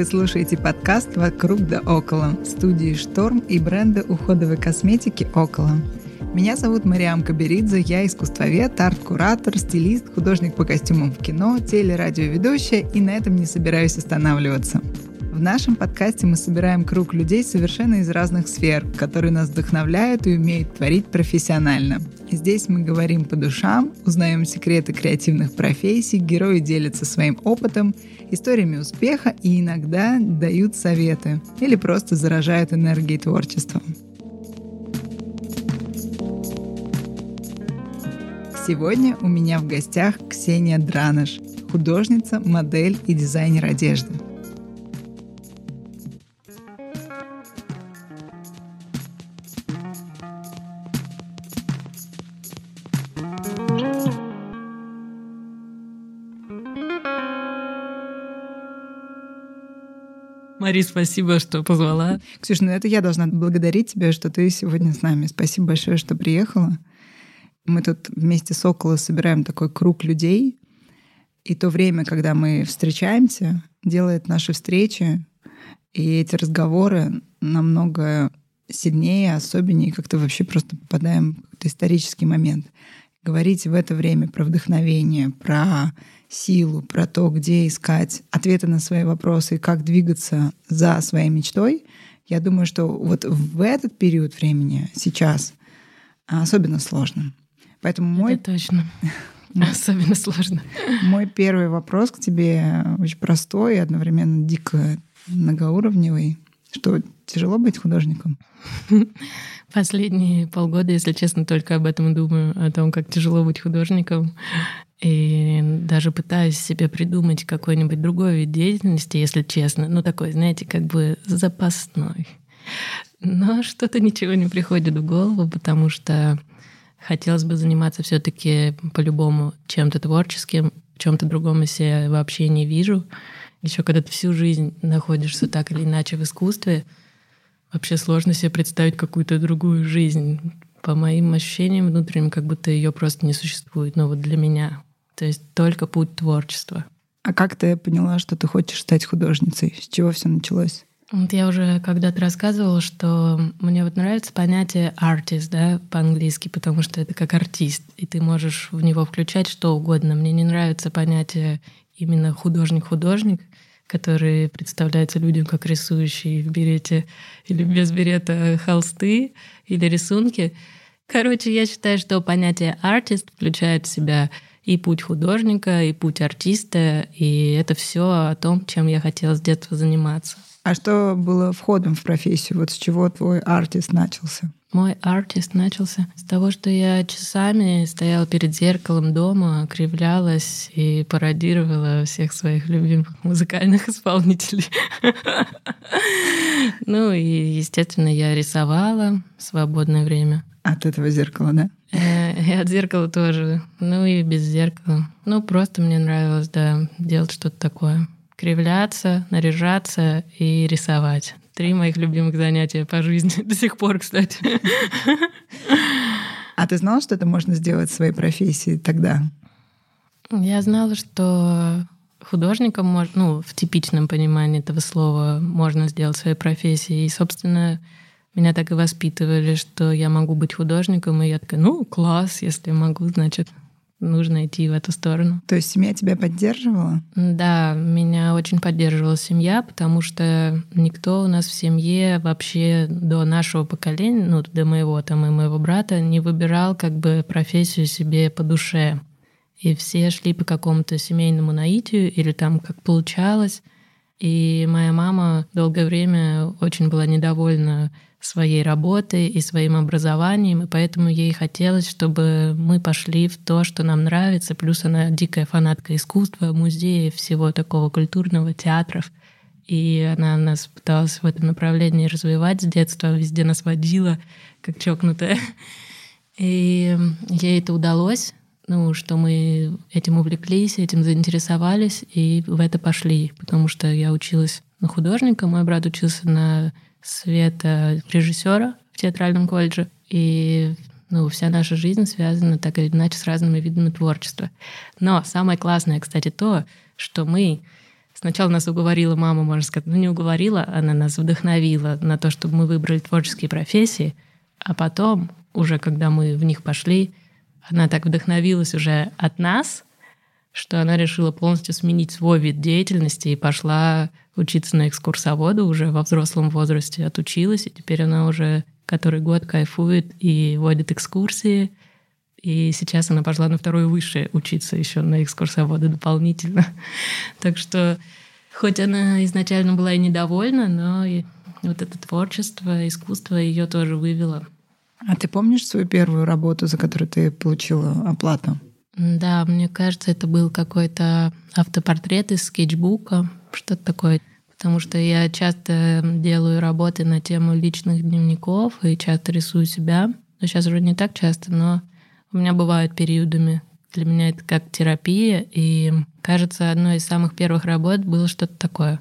Вы слушаете подкаст «Вокруг да около» студии «Шторм» и бренда уходовой косметики «Около». Меня зовут Мариам Каберидзе, я искусствовед, арт-куратор, стилист, художник по костюмам в кино, телерадиоведущая и на этом не собираюсь останавливаться. В нашем подкасте мы собираем круг людей совершенно из разных сфер, которые нас вдохновляют и умеют творить профессионально. Здесь мы говорим по душам, узнаем секреты креативных профессий, герои делятся своим опытом, историями успеха и иногда дают советы или просто заражают энергией творчества. Сегодня у меня в гостях Ксения Драныш, художница, модель и дизайнер одежды. Мари, спасибо, что позвала. Ксюша, ну это я должна благодарить тебя, что ты сегодня с нами. Спасибо большое, что приехала. Мы тут вместе с Около собираем такой круг людей. И то время, когда мы встречаемся, делает наши встречи и эти разговоры намного сильнее, особеннее, как-то вообще просто попадаем в какой-то исторический момент. Говорить в это время про вдохновение, про силу, про то, где искать ответы на свои вопросы и как двигаться за своей мечтой, я думаю, что вот в этот период времени сейчас особенно сложно. Поэтому мой... Это точно. Особенно сложно. Мой первый вопрос к тебе очень простой и одновременно дико многоуровневый. Что, тяжело быть художником? Последние полгода, если честно, только об этом думаю, о том, как тяжело быть художником. И даже пытаюсь себе придумать какой-нибудь другой вид деятельности, если честно. Ну, такой, знаете, как бы запасной. Но что-то ничего не приходит в голову, потому что Хотелось бы заниматься все-таки по-любому чем-то творческим, чем-то другом я себя вообще не вижу. Еще когда ты всю жизнь находишься так или иначе в искусстве, вообще сложно себе представить какую-то другую жизнь. По моим ощущениям внутренним, как будто ее просто не существует. Но вот для меня. То есть только путь творчества. А как ты поняла, что ты хочешь стать художницей? С чего все началось? Вот я уже когда-то рассказывала, что мне вот нравится понятие artist, да, по-английски, потому что это как артист, и ты можешь в него включать что угодно. Мне не нравится понятие именно художник-художник, который представляется людям как рисующий в берете или без берета холсты или рисунки. Короче, я считаю, что понятие артист включает в себя и путь художника, и путь артиста, и это все о том, чем я хотела с детства заниматься. А что было входом в профессию? Вот с чего твой артист начался? Мой артист начался с того, что я часами стояла перед зеркалом дома, кривлялась и пародировала всех своих любимых музыкальных исполнителей. Ну и, естественно, я рисовала в свободное время. От этого зеркала, да? Э, и от зеркала тоже. Ну и без зеркала. Ну, просто мне нравилось, да, делать что-то такое кривляться, наряжаться и рисовать. Три моих любимых занятия по жизни до сих пор, кстати. А ты знала, что это можно сделать в своей профессии тогда? Я знала, что художником можно, ну, в типичном понимании этого слова можно сделать в своей профессии. И, собственно, меня так и воспитывали, что я могу быть художником, и я такая, ну, класс, если могу, значит, нужно идти в эту сторону. То есть семья тебя поддерживала? Да, меня очень поддерживала семья, потому что никто у нас в семье вообще до нашего поколения, ну, до моего там и моего брата, не выбирал как бы профессию себе по душе. И все шли по какому-то семейному наитию или там как получалось. И моя мама долгое время очень была недовольна своей работой и своим образованием, и поэтому ей хотелось, чтобы мы пошли в то, что нам нравится. Плюс она дикая фанатка искусства, музея, всего такого культурного, театров. И она нас пыталась в этом направлении развивать с детства, везде нас водила, как чокнутая. И ей это удалось, ну, что мы этим увлеклись, этим заинтересовались и в это пошли, потому что я училась на художника, мой брат учился на света режиссера в театральном колледже. И ну, вся наша жизнь связана так или иначе с разными видами творчества. Но самое классное, кстати, то, что мы Сначала нас уговорила мама, можно сказать, ну не уговорила, она нас вдохновила на то, чтобы мы выбрали творческие профессии, а потом, уже когда мы в них пошли, она так вдохновилась уже от нас, что она решила полностью сменить свой вид деятельности и пошла учиться на экскурсовода уже во взрослом возрасте, отучилась, и теперь она уже который год кайфует и водит экскурсии. И сейчас она пошла на второе высшее учиться еще на экскурсовода дополнительно. так что хоть она изначально была и недовольна, но и вот это творчество, искусство ее тоже вывело. А ты помнишь свою первую работу, за которую ты получила оплату? Да, мне кажется, это был какой-то автопортрет из скетчбука, что-то такое. Потому что я часто делаю работы на тему личных дневников и часто рисую себя. Но сейчас уже не так часто, но у меня бывают периодами. Для меня это как терапия, и кажется, одной из самых первых работ было что-то такое.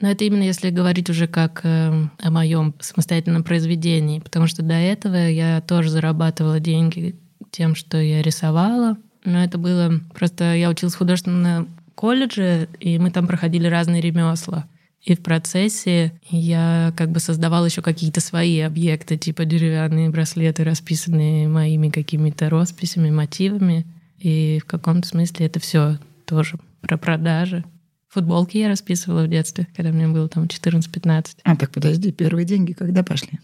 Но это именно если говорить уже как э, о моем самостоятельном произведении, потому что до этого я тоже зарабатывала деньги тем, что я рисовала, но это было просто я училась в художественном колледже, и мы там проходили разные ремесла. И в процессе я как бы создавала еще какие-то свои объекты, типа деревянные браслеты, расписанные моими какими-то росписями, мотивами. И в каком-то смысле это все тоже про продажи. Футболки я расписывала в детстве, когда мне было там 14-15. А так подожди, первые деньги когда пошли?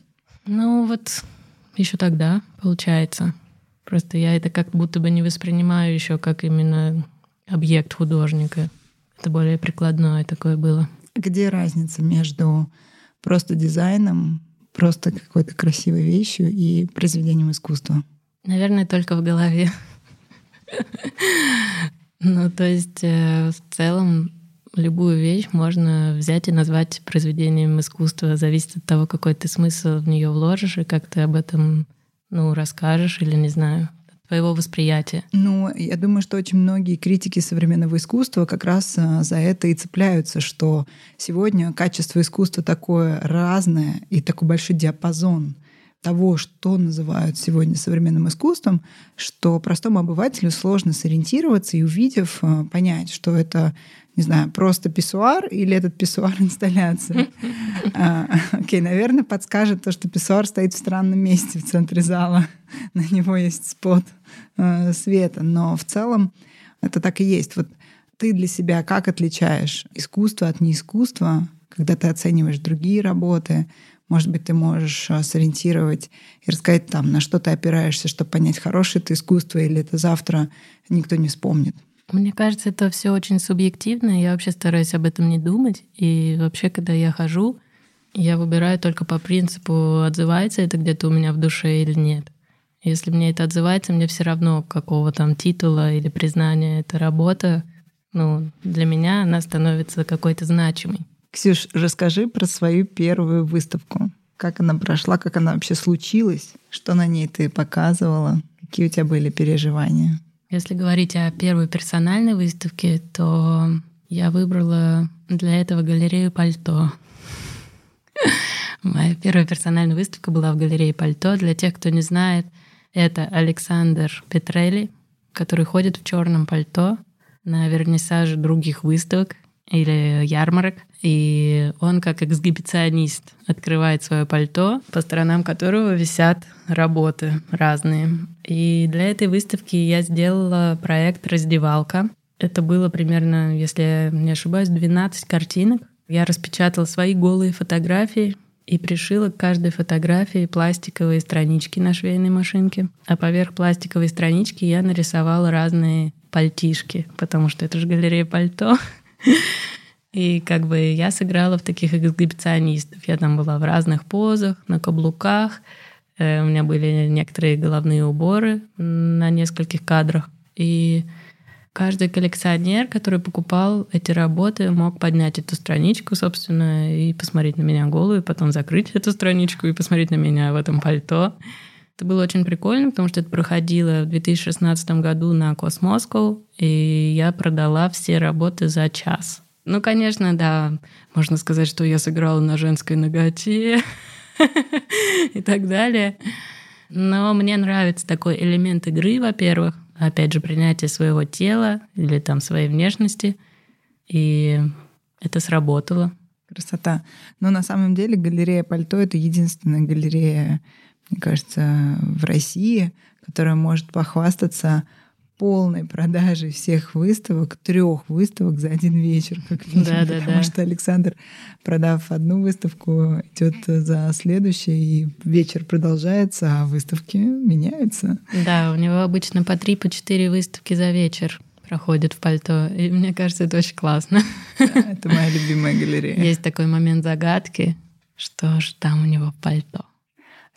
Ну вот еще тогда, получается. Просто я это как будто бы не воспринимаю еще как именно объект художника. Это более прикладное такое было. Где разница между просто дизайном, просто какой-то красивой вещью и произведением искусства? Наверное, только в голове. Ну, то есть э, в целом любую вещь можно взять и назвать произведением искусства. Зависит от того, какой ты смысл в нее вложишь и как ты об этом ну, расскажешь или не знаю твоего восприятия? Ну, я думаю, что очень многие критики современного искусства как раз а, за это и цепляются, что сегодня качество искусства такое разное и такой большой диапазон того, что называют сегодня современным искусством, что простому обывателю сложно сориентироваться и увидев, а, понять, что это не знаю, просто писсуар или этот писсуар инсталляция. А, окей, наверное, подскажет то, что писсуар стоит в странном месте в центре зала. На него есть спот э, света. Но в целом это так и есть. Вот ты для себя как отличаешь искусство от неискусства, когда ты оцениваешь другие работы? Может быть, ты можешь э, сориентировать и рассказать там, на что ты опираешься, чтобы понять, хорошее это искусство или это завтра никто не вспомнит. Мне кажется, это все очень субъективно. Я вообще стараюсь об этом не думать. И вообще, когда я хожу, я выбираю только по принципу, отзывается это где-то у меня в душе или нет. Если мне это отзывается, мне все равно, какого там титула или признания эта работа, ну, для меня она становится какой-то значимой. Ксюш, расскажи про свою первую выставку. Как она прошла, как она вообще случилась, что на ней ты показывала, какие у тебя были переживания? Если говорить о первой персональной выставке, то я выбрала для этого галерею пальто. Моя первая персональная выставка была в галерее пальто. Для тех, кто не знает, это Александр Петрелли, который ходит в черном пальто на вернисаже других выставок или ярмарок. И он как эксгибиционист открывает свое пальто, по сторонам которого висят работы разные. И для этой выставки я сделала проект «Раздевалка». Это было примерно, если я не ошибаюсь, 12 картинок. Я распечатала свои голые фотографии и пришила к каждой фотографии пластиковые странички на швейной машинке. А поверх пластиковой странички я нарисовала разные пальтишки, потому что это же галерея пальто. И как бы я сыграла в таких эксгибиционистов. Я там была в разных позах, на каблуках. Э, у меня были некоторые головные уборы на нескольких кадрах. И каждый коллекционер, который покупал эти работы, мог поднять эту страничку, собственно, и посмотреть на меня голую, потом закрыть эту страничку и посмотреть на меня в этом пальто. Это было очень прикольно, потому что это проходило в 2016 году на Космоскоу, и я продала все работы за час. Ну, конечно, да, можно сказать, что я сыграла на женской ноготе и так далее. Но мне нравится такой элемент игры, во-первых, опять же, принятие своего тела или там своей внешности. И это сработало. Красота. Но на самом деле галерея пальто — это единственная галерея, мне кажется, в России, которая может похвастаться полной продажей всех выставок, трех выставок за один вечер, как минимум, да, да, потому да. что Александр, продав одну выставку, идет за следующей, и вечер продолжается, а выставки меняются. Да, у него обычно по три, по четыре выставки за вечер проходит в пальто. И мне кажется, это очень классно. Да, это моя любимая галерея. Есть такой момент загадки, что же там у него в пальто.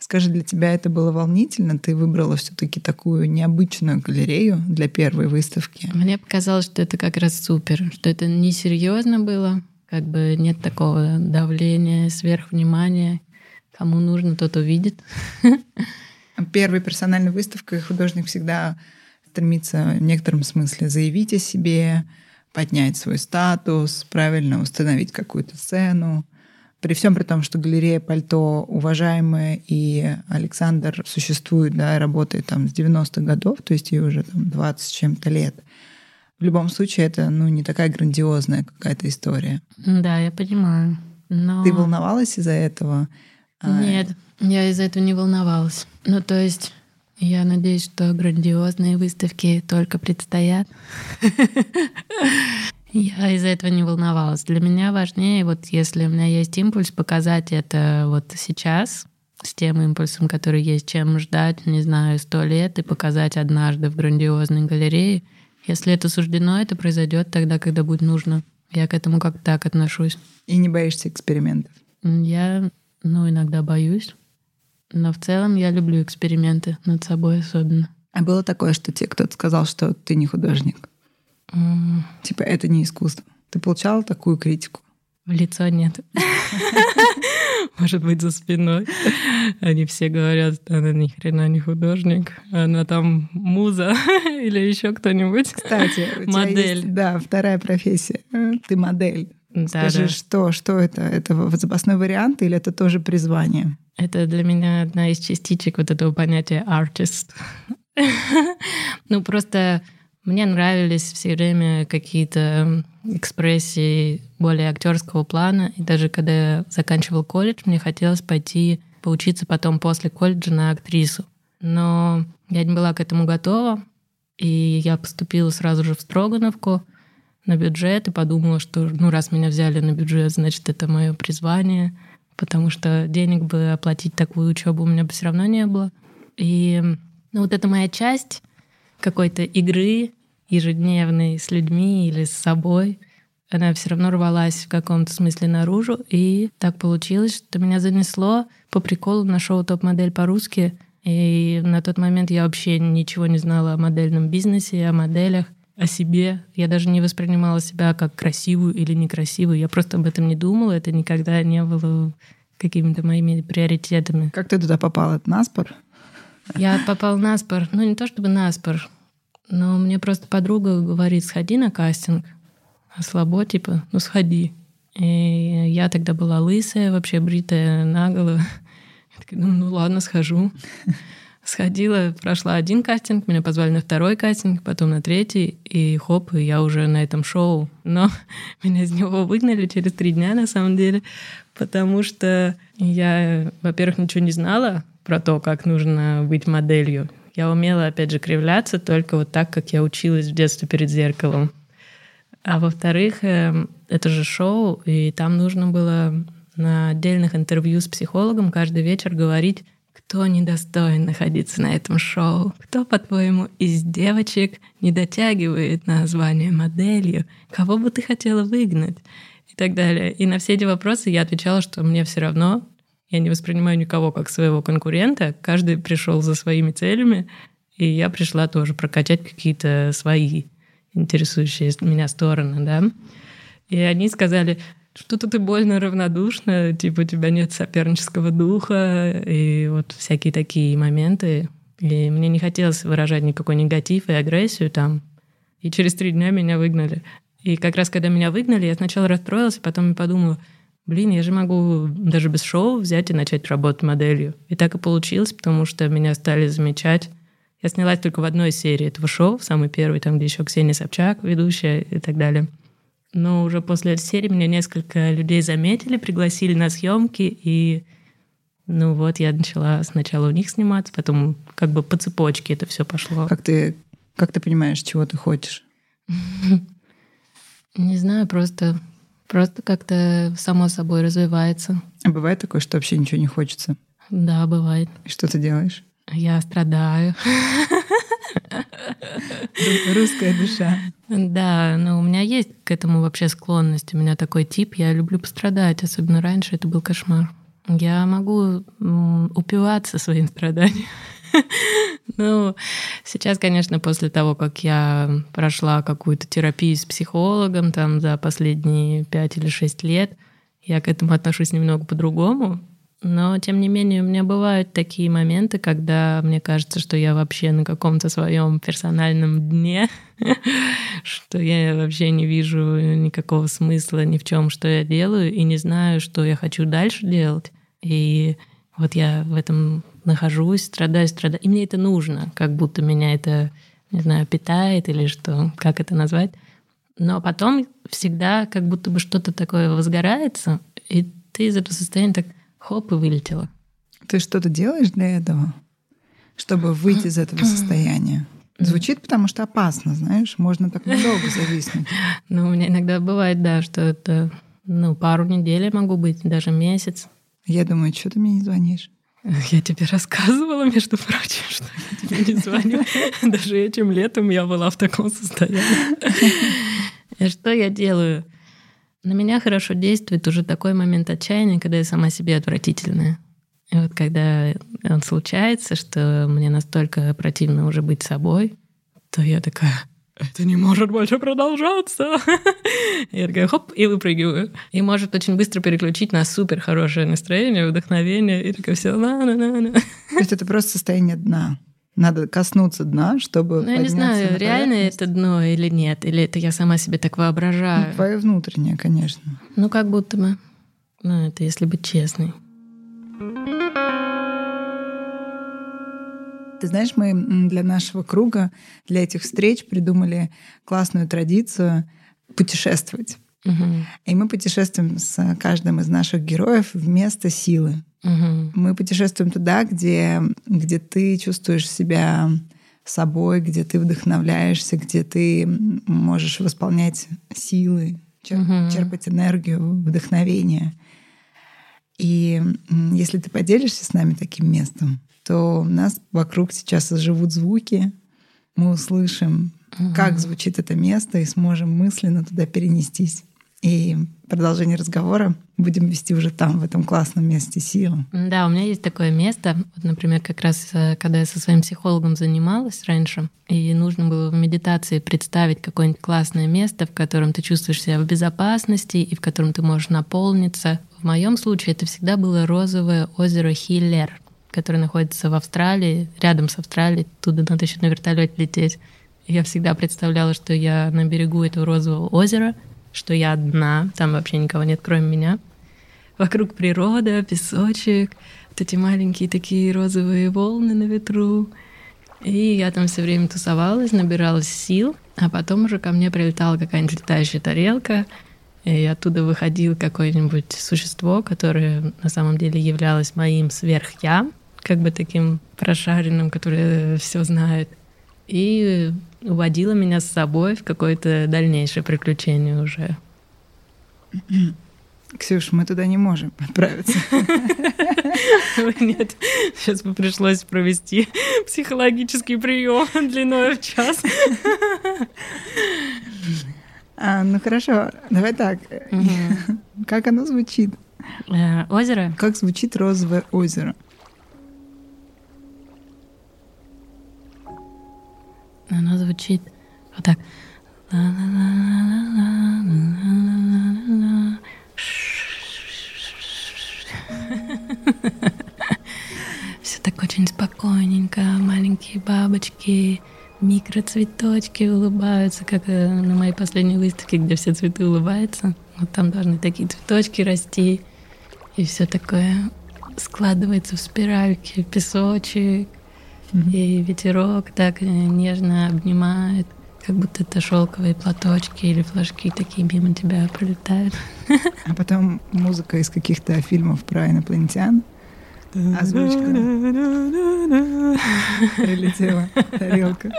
Скажи, для тебя это было волнительно? Ты выбрала все-таки такую необычную галерею для первой выставки? Мне показалось, что это как раз супер, что это несерьезно было, как бы нет такого давления, сверхвнимания. Кому нужно, тот увидит. Первой персональной выставкой художник всегда стремится в некотором смысле заявить о себе, поднять свой статус, правильно установить какую-то цену. При всем при том, что галерея пальто уважаемая, и Александр существует, да, работает там с 90-х годов, то есть ей уже там 20 с чем-то лет. В любом случае, это ну, не такая грандиозная какая-то история. Да, я понимаю. Но... Ты волновалась из-за этого? А, Нет, я из-за этого не волновалась. Ну, то есть я надеюсь, что грандиозные выставки только предстоят. Я из-за этого не волновалась. Для меня важнее, вот если у меня есть импульс, показать это вот сейчас, с тем импульсом, который есть, чем ждать, не знаю, сто лет и показать однажды в грандиозной галерее. Если это суждено, это произойдет тогда, когда будет нужно. Я к этому как так отношусь. И не боишься экспериментов? Я, ну, иногда боюсь. Но в целом я люблю эксперименты над собой особенно. А было такое, что тебе кто-то сказал, что ты не художник? Типа, это не искусство. Ты получала такую критику? В лицо нет. Может быть, за спиной. Они все говорят, она ни хрена не художник, она там муза или еще кто-нибудь. Кстати, модель. Есть, да, вторая профессия. Ты модель. Да, Скажи, да. что, что это? Это запасной вариант или это тоже призвание? Это для меня одна из частичек вот этого понятия artist. ну, просто мне нравились все время какие-то экспрессии более актерского плана. И даже когда я заканчивал колледж, мне хотелось пойти поучиться потом после колледжа на актрису. Но я не была к этому готова. И я поступила сразу же в Строгановку на бюджет и подумала, что ну раз меня взяли на бюджет, значит это мое призвание, потому что денег бы оплатить такую учебу у меня бы все равно не было. И ну, вот эта моя часть какой-то игры ежедневной с людьми или с собой, она все равно рвалась в каком-то смысле наружу. И так получилось, что меня занесло по приколу на шоу «Топ-модель» по-русски. И на тот момент я вообще ничего не знала о модельном бизнесе, о моделях, о себе. Я даже не воспринимала себя как красивую или некрасивую. Я просто об этом не думала. Это никогда не было какими-то моими приоритетами. Как ты туда попала? Это наспор? Я попал на спор. Ну, не то чтобы на спор, но мне просто подруга говорит, сходи на кастинг. А слабо, типа, ну сходи. И я тогда была лысая, вообще бритая наголо. Я такая, ну, ну ладно, схожу. Сходила, прошла один кастинг, меня позвали на второй кастинг, потом на третий, и хоп, и я уже на этом шоу. Но меня из него выгнали через три дня, на самом деле, потому что я, во-первых, ничего не знала про то, как нужно быть моделью. Я умела, опять же, кривляться только вот так, как я училась в детстве перед зеркалом. А во-вторых, эм, это же шоу, и там нужно было на отдельных интервью с психологом каждый вечер говорить, кто недостоин находиться на этом шоу, кто, по-твоему, из девочек не дотягивает на звание моделью, кого бы ты хотела выгнать и так далее. И на все эти вопросы я отвечала, что мне все равно, я не воспринимаю никого как своего конкурента. Каждый пришел за своими целями, и я пришла тоже прокачать какие-то свои интересующие меня стороны, да. И они сказали, что-то ты больно равнодушна, типа у тебя нет сопернического духа, и вот всякие такие моменты. И мне не хотелось выражать никакой негатив и агрессию там. И через три дня меня выгнали. И как раз когда меня выгнали, я сначала расстроилась, а потом подумала, блин, я же могу даже без шоу взять и начать работать моделью. И так и получилось, потому что меня стали замечать. Я снялась только в одной серии этого шоу, в самой первой, там, где еще Ксения Собчак, ведущая и так далее. Но уже после этой серии меня несколько людей заметили, пригласили на съемки, и ну вот я начала сначала у них сниматься, потом как бы по цепочке это все пошло. Как ты, как ты понимаешь, чего ты хочешь? Не знаю, просто, просто как-то само собой развивается. А бывает такое, что вообще ничего не хочется? Да, бывает. И что ты делаешь? Я страдаю. Русская душа. Да, но у меня есть к этому вообще склонность. У меня такой тип, я люблю пострадать. Особенно раньше это был кошмар. Я могу упиваться своим страданием. Ну, сейчас, конечно, после того, как я прошла какую-то терапию с психологом там за последние пять или шесть лет, я к этому отношусь немного по-другому. Но, тем не менее, у меня бывают такие моменты, когда мне кажется, что я вообще на каком-то своем персональном дне, что я вообще не вижу никакого смысла ни в чем, что я делаю, и не знаю, что я хочу дальше делать. И вот я в этом нахожусь, страдаю, страдаю. И мне это нужно, как будто меня это, не знаю, питает или что, как это назвать. Но потом всегда как будто бы что-то такое возгорается, и ты из этого состояния так хоп, и вылетела. Ты что-то делаешь для этого, чтобы выйти из этого состояния? Звучит, потому что опасно, знаешь, можно так надолго зависнуть. Ну, у меня иногда бывает, да, что это ну, пару недель могу быть, даже месяц. Я думаю, что ты мне не звонишь? Я тебе рассказывала, между прочим, что я тебе не звоню. Даже этим летом я была в таком состоянии. Что я делаю? На меня хорошо действует уже такой момент отчаяния, когда я сама себе отвратительная. И вот когда он случается, что мне настолько противно уже быть собой, то я такая, это не может больше продолжаться. Я такая, хоп, и выпрыгиваю. И может очень быстро переключить на супер хорошее настроение, вдохновение, и такая все, на на на на То есть это просто состояние дна. Надо коснуться дна, чтобы Ну, я не знаю, реально это дно или нет, или это я сама себе так воображаю. Ну, твое внутреннее, конечно. Ну, как будто бы. Ну, это если быть честной. Ты знаешь, мы для нашего круга, для этих встреч придумали классную традицию путешествовать. Угу. И мы путешествуем с каждым из наших героев вместо силы. Угу. Мы путешествуем туда, где, где ты чувствуешь себя собой, где ты вдохновляешься, где ты можешь восполнять силы, чер- Мгм. черпать энергию, вдохновение. И если ты поделишься с нами таким местом, то у нас вокруг сейчас живут звуки, мы услышим, как звучит это место, и сможем мысленно туда перенестись. И продолжение разговора будем вести уже там, в этом классном месте силы. Да, у меня есть такое место. Вот, например, как раз э, когда я со своим психологом занималась раньше, и нужно было в медитации представить какое-нибудь классное место, в котором ты чувствуешь себя в безопасности и в котором ты можешь наполниться. В моем случае это всегда было розовое озеро Хиллер, которое находится в Австралии, рядом с Австралией. Туда надо еще на вертолете лететь. Я всегда представляла, что я на берегу этого розового озера, что я одна, там вообще никого нет, кроме меня. Вокруг природа, песочек, вот эти маленькие такие розовые волны на ветру. И я там все время тусовалась, набиралась сил, а потом уже ко мне прилетала какая-нибудь летающая тарелка, и оттуда выходило какое-нибудь существо, которое на самом деле являлось моим сверх-я, как бы таким прошаренным, которое все знает. И уводила меня с собой в какое-то дальнейшее приключение уже. Ксюш, мы туда не можем отправиться. Нет, сейчас бы пришлось провести психологический прием длиной в час. А, ну хорошо, давай так. Как оно звучит? Э, Озеро? Как звучит розовое озеро? Оно звучит вот так. Все так очень спокойненько, маленькие бабочки, микроцветочки улыбаются, как э, на моей последней выставке, где все цветы улыбаются. Вот там должны такие цветочки расти, и все такое складывается в спиральки, песочек, и ветерок так нежно обнимает Как будто это шелковые платочки или флажки такие мимо тебя пролетают. А потом музыка из каких-то фильмов про инопланетян. Озвучка. Прилетела тарелка.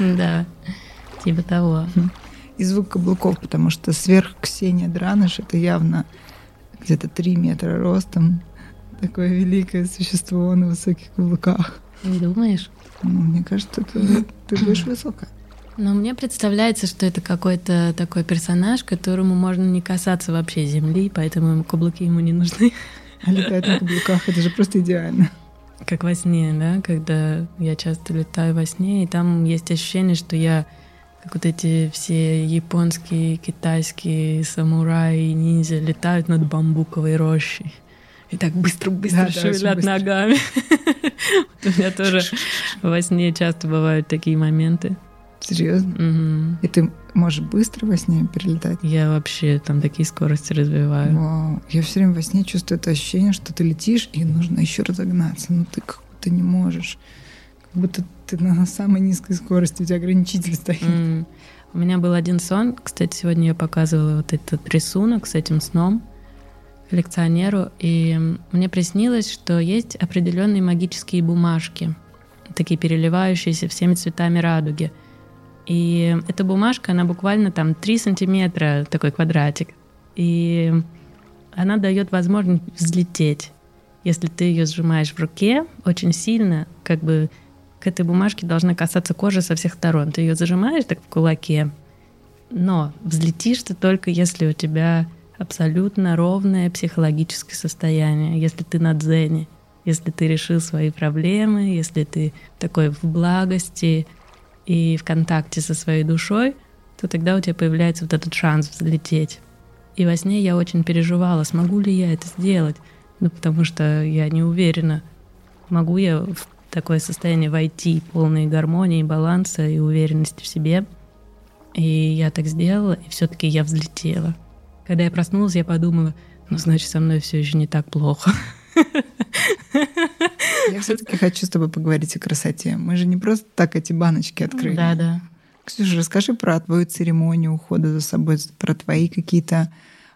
Да, типа того. И звук каблуков, потому что сверх Ксения Драныш это явно где-то 3 метра ростом. Такое великое существо на высоких каблуках. Думаешь? Ну, мне кажется, ты, ты будешь высоко. Но мне представляется, что это какой-то такой персонаж, которому можно не касаться вообще земли, поэтому ему каблуки ему не нужны. А летать на каблуках это же просто идеально. Как во сне, да, когда я часто летаю во сне, и там есть ощущение, что я как вот эти все японские, китайские самураи, ниндзя летают над бамбуковой рощей. И так быстро-быстро да, шевелят да, ногами. У меня тоже во сне часто бывают такие моменты. Серьезно? И ты можешь быстро во сне перелетать? Я вообще там такие скорости развиваю. Вау. Я все время во сне чувствую это ощущение, что ты летишь, и нужно еще разогнаться. Но ты как будто не можешь. Как будто ты на самой низкой скорости, у тебя ограничитель стоит. Mm. У меня был один сон. Кстати, сегодня я показывала вот этот рисунок с этим сном коллекционеру, и мне приснилось, что есть определенные магические бумажки, такие переливающиеся всеми цветами радуги. И эта бумажка, она буквально там 3 сантиметра, такой квадратик. И она дает возможность взлететь. Если ты ее сжимаешь в руке очень сильно, как бы к этой бумажке должна касаться кожи со всех сторон. Ты ее зажимаешь так в кулаке, но взлетишь ты только если у тебя абсолютно ровное психологическое состояние, если ты на дзене, если ты решил свои проблемы, если ты такой в благости и в контакте со своей душой, то тогда у тебя появляется вот этот шанс взлететь. И во сне я очень переживала, смогу ли я это сделать, ну потому что я не уверена, могу я в такое состояние войти полной гармонии, баланса и уверенности в себе. И я так сделала, и все-таки я взлетела. Когда я проснулась, я подумала, ну, значит, со мной все еще не так плохо. Я все-таки хочу с тобой поговорить о красоте. Мы же не просто так эти баночки открыли. Да, да. Ксюша, расскажи про твою церемонию ухода за собой, про твои какие-то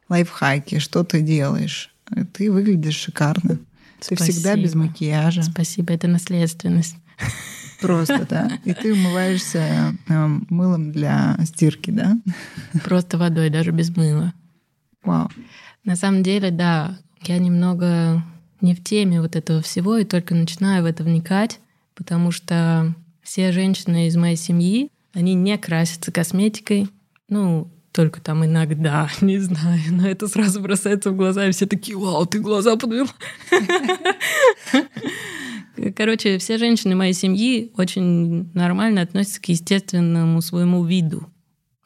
лайфхаки, что ты делаешь. Ты выглядишь шикарно. Спасибо. Ты всегда без макияжа. Спасибо, это наследственность. Просто, да. И ты умываешься э, мылом для стирки, да? Просто водой, даже без мыла. Вау. На самом деле, да, я немного не в теме вот этого всего и только начинаю в это вникать, потому что все женщины из моей семьи, они не красятся косметикой. Ну, только там иногда, не знаю, но это сразу бросается в глаза, и все такие, вау, ты глаза подвела. Короче, все женщины моей семьи очень нормально относятся к естественному своему виду.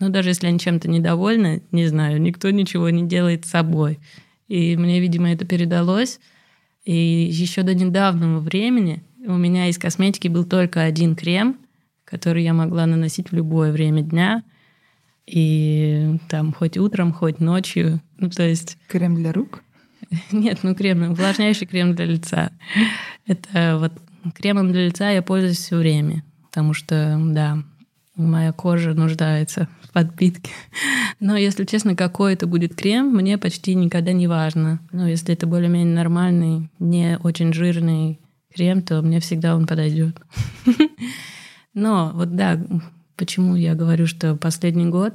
Но даже если они чем-то недовольны, не знаю, никто ничего не делает с собой. И мне, видимо, это передалось. И еще до недавнего времени у меня из косметики был только один крем, который я могла наносить в любое время дня. И там хоть утром, хоть ночью. Ну, то есть... Крем для рук? Нет, ну крем, увлажняющий крем для лица. Это вот кремом для лица я пользуюсь все время, потому что, да, моя кожа нуждается в подпитке. Но, если честно, какой это будет крем, мне почти никогда не важно. Но если это более-менее нормальный, не очень жирный крем, то мне всегда он подойдет. Но вот да, почему я говорю, что последний год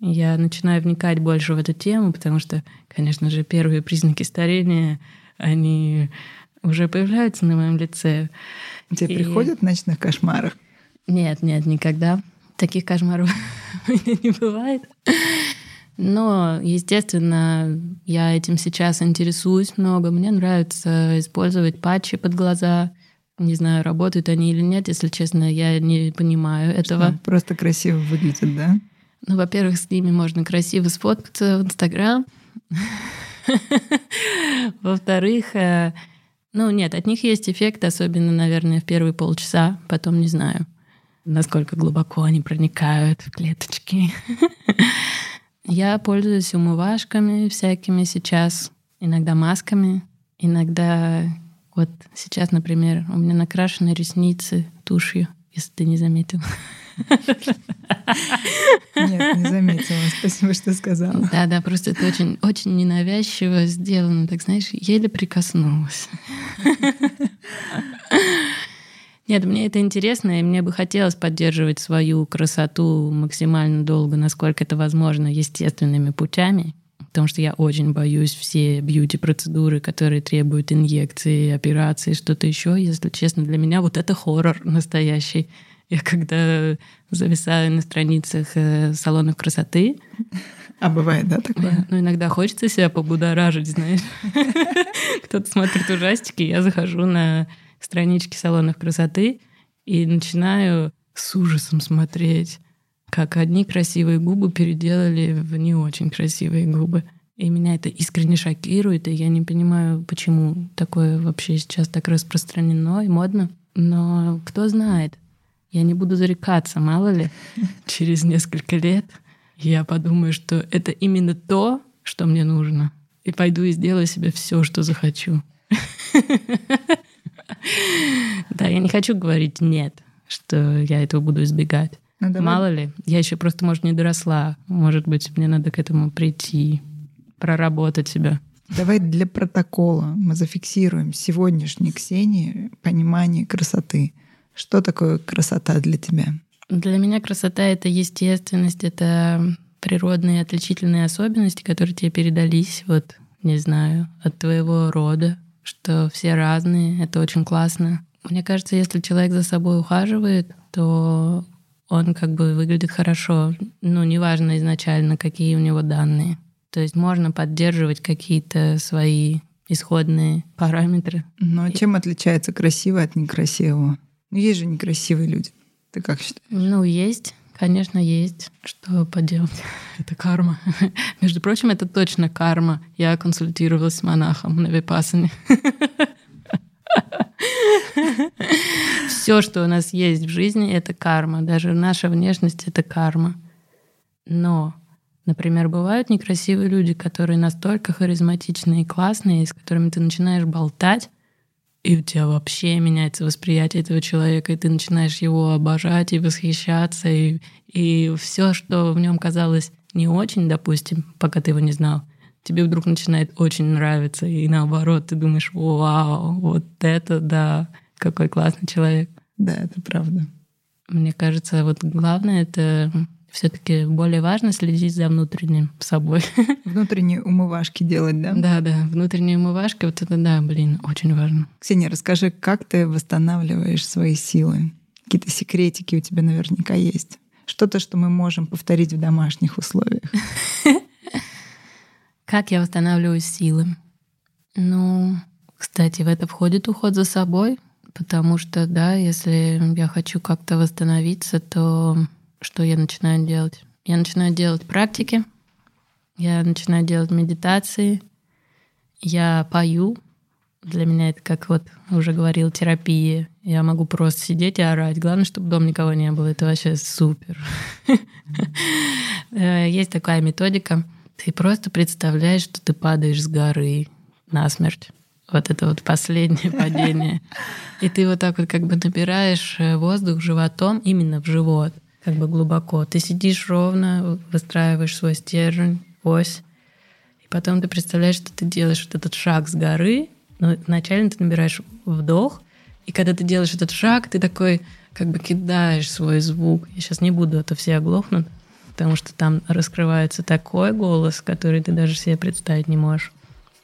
я начинаю вникать больше в эту тему, потому что, конечно же, первые признаки старения, они уже появляются на моем лице. Тебе и... приходят в ночных кошмарах? Нет, нет, никогда. Таких кошмаров у меня не бывает. Но, естественно, я этим сейчас интересуюсь много. Мне нравится использовать патчи под глаза. Не знаю, работают они или нет, если честно, я не понимаю этого. Что, просто красиво выглядят, да? Ну, во-первых, с ними можно красиво сфоткаться в Инстаграм. Во-вторых, э, ну нет, от них есть эффект, особенно, наверное, в первые полчаса, потом не знаю насколько глубоко они проникают в клеточки. Я пользуюсь умывашками всякими сейчас, иногда масками, иногда вот сейчас, например, у меня накрашены ресницы тушью, если ты не заметил. Нет, не заметила. Спасибо, что сказала. Да, да, просто это очень, очень ненавязчиво сделано. Так, знаешь, еле прикоснулась. Нет, мне это интересно, и мне бы хотелось поддерживать свою красоту максимально долго, насколько это возможно, естественными путями, потому что я очень боюсь все бьюти-процедуры, которые требуют инъекции, операции, что-то еще. Если честно, для меня вот это хоррор настоящий. Я когда зависаю на страницах э, салонов красоты, а бывает, да, такое? Ну, иногда хочется себя побудоражить, знаешь. Кто-то смотрит ужастики, я захожу на странички салонов красоты и начинаю с ужасом смотреть, как одни красивые губы переделали в не очень красивые губы. И меня это искренне шокирует, и я не понимаю, почему такое вообще сейчас так распространено и модно. Но кто знает, я не буду зарекаться, мало ли, через несколько лет я подумаю, что это именно то, что мне нужно. И пойду и сделаю себе все, что захочу. Да, я не хочу говорить нет, что я этого буду избегать. Ну, Мало ли, я еще просто, может, не доросла. Может быть, мне надо к этому прийти, проработать себя. Давай для протокола мы зафиксируем сегодняшней Ксении понимание красоты. Что такое красота для тебя? Для меня красота — это естественность, это природные отличительные особенности, которые тебе передались, вот, не знаю, от твоего рода, что все разные, это очень классно. Мне кажется, если человек за собой ухаживает, то он как бы выглядит хорошо. Ну, неважно изначально, какие у него данные. То есть можно поддерживать какие-то свои исходные параметры. Но чем отличается красивое от некрасивого? Ну, есть же некрасивые люди. Ты как считаешь? Ну, есть. Конечно, есть. Что поделать? это карма. Между прочим, это точно карма. Я консультировалась с монахом на Випасане. Все, что у нас есть в жизни, это карма. Даже наша внешность — это карма. Но, например, бывают некрасивые люди, которые настолько харизматичные и классные, с которыми ты начинаешь болтать, и у тебя вообще меняется восприятие этого человека, и ты начинаешь его обожать и восхищаться, и, и все, что в нем казалось не очень, допустим, пока ты его не знал, тебе вдруг начинает очень нравиться, и наоборот, ты думаешь, вау, вот это да, какой классный человек. Да, это правда. Мне кажется, вот главное это все-таки более важно следить за внутренним собой. Внутренние умывашки делать, да? Да, да, внутренние умывашки, вот это да, блин, очень важно. Ксения, расскажи, как ты восстанавливаешь свои силы? Какие-то секретики у тебя наверняка есть. Что-то, что мы можем повторить в домашних условиях. Как я восстанавливаю силы? Ну, кстати, в это входит уход за собой, потому что, да, если я хочу как-то восстановиться, то что я начинаю делать? Я начинаю делать практики, я начинаю делать медитации, я пою. Для меня это как вот уже говорил терапия. Я могу просто сидеть и орать. Главное, чтобы дом никого не было. Это вообще супер. Э, есть такая методика. Ты просто представляешь, что ты падаешь с горы насмерть. Вот это вот последнее падение. И ты вот так вот как бы набираешь э, воздух животом именно в живот как бы глубоко. Ты сидишь ровно, выстраиваешь свой стержень, ось, и потом ты представляешь, что ты делаешь вот этот шаг с горы. Но вначале ты набираешь вдох, и когда ты делаешь этот шаг, ты такой как бы кидаешь свой звук. Я сейчас не буду, это все оглохнут, потому что там раскрывается такой голос, который ты даже себе представить не можешь.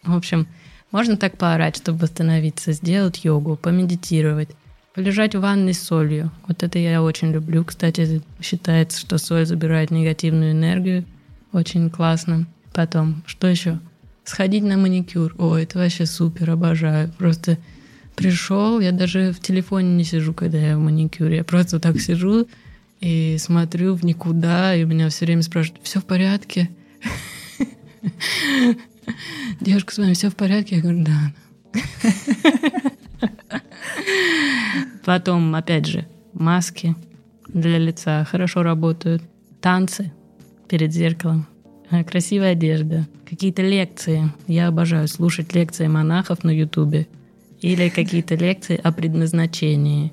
В общем, можно так поорать, чтобы восстановиться, сделать йогу, помедитировать. Полежать в ванной с солью. Вот это я очень люблю. Кстати, считается, что соль забирает негативную энергию. Очень классно. Потом, что еще? Сходить на маникюр. О, это вообще супер, обожаю. Просто пришел, я даже в телефоне не сижу, когда я в маникюре. Я просто так сижу и смотрю в никуда, и меня все время спрашивают, все в порядке? Девушка, с вами все в порядке? Я говорю, да. Потом, опять же, маски для лица хорошо работают. Танцы перед зеркалом. Э, красивая одежда. Какие-то лекции. Я обожаю слушать лекции монахов на Ютубе. Или какие-то лекции о предназначении.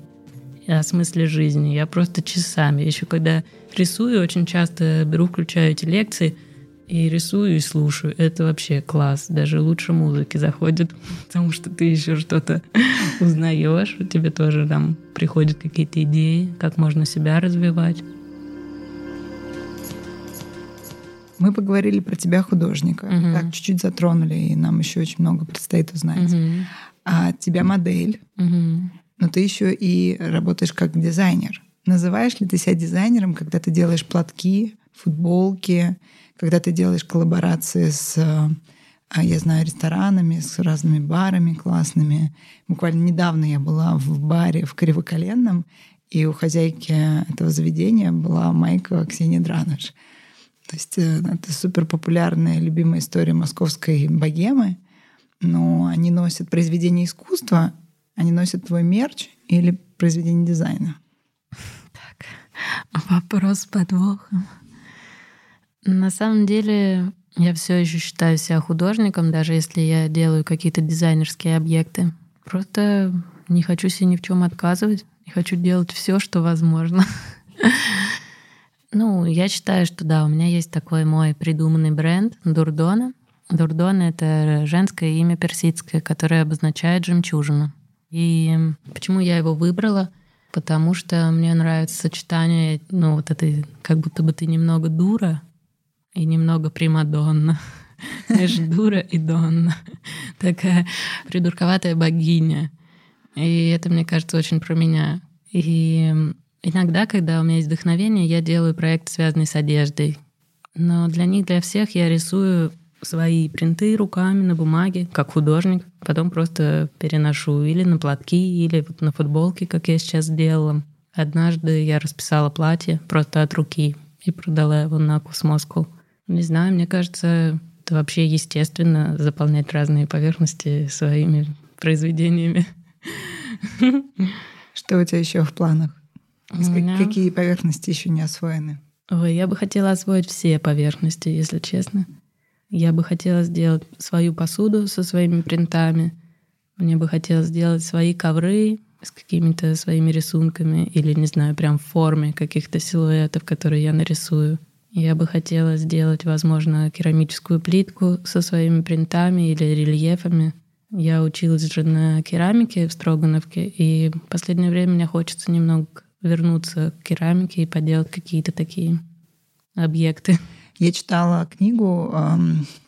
о смысле жизни. Я просто часами. Еще когда рисую, очень часто беру, включаю эти лекции и рисую и слушаю. Это вообще класс. Даже лучше музыки заходит, потому что ты еще что-то узнаешь, тебе тоже там приходят какие-то идеи, как можно себя развивать. Мы поговорили про тебя художника, угу. так чуть-чуть затронули, и нам еще очень много предстоит узнать. Угу. А тебя модель, угу. но ты еще и работаешь как дизайнер. Называешь ли ты себя дизайнером, когда ты делаешь платки, футболки, когда ты делаешь коллаборации с, а, я знаю, ресторанами, с разными барами классными. Буквально недавно я была в баре в Кривоколенном, и у хозяйки этого заведения была майка Ксения Драныш. То есть э, это супер популярная, любимая история московской богемы, но они носят произведение искусства, они носят твой мерч или произведение дизайна. Так, вопрос подвохом. На самом деле я все еще считаю себя художником, даже если я делаю какие-то дизайнерские объекты. Просто не хочу себе ни в чем отказывать, и хочу делать все, что возможно. Ну, я считаю, что да, у меня есть такой мой придуманный бренд Дурдона. Дурдона — это женское имя персидское, которое обозначает жемчужину. И почему я его выбрала? Потому что мне нравится сочетание, ну, вот этой, как будто бы ты немного дура и немного примадонна. Знаешь, дура и донна. Такая придурковатая богиня. И это, мне кажется, очень про меня. И Иногда, когда у меня есть вдохновение, я делаю проект, связанный с одеждой. Но для них, для всех я рисую свои принты руками на бумаге, как художник. Потом просто переношу или на платки, или вот на футболки, как я сейчас сделала. Однажды я расписала платье просто от руки и продала его на Космоску. Не знаю, мне кажется, это вообще естественно заполнять разные поверхности своими произведениями. Что у тебя еще в планах? Меня... Какие поверхности еще не освоены? Ой, я бы хотела освоить все поверхности, если честно. Я бы хотела сделать свою посуду со своими принтами. Мне бы хотелось сделать свои ковры с какими-то своими рисунками или, не знаю, прям в форме каких-то силуэтов, которые я нарисую. Я бы хотела сделать, возможно, керамическую плитку со своими принтами или рельефами. Я училась же на керамике в Строгановке, и в последнее время мне хочется немного вернуться к керамике и поделать какие-то такие объекты. Я читала книгу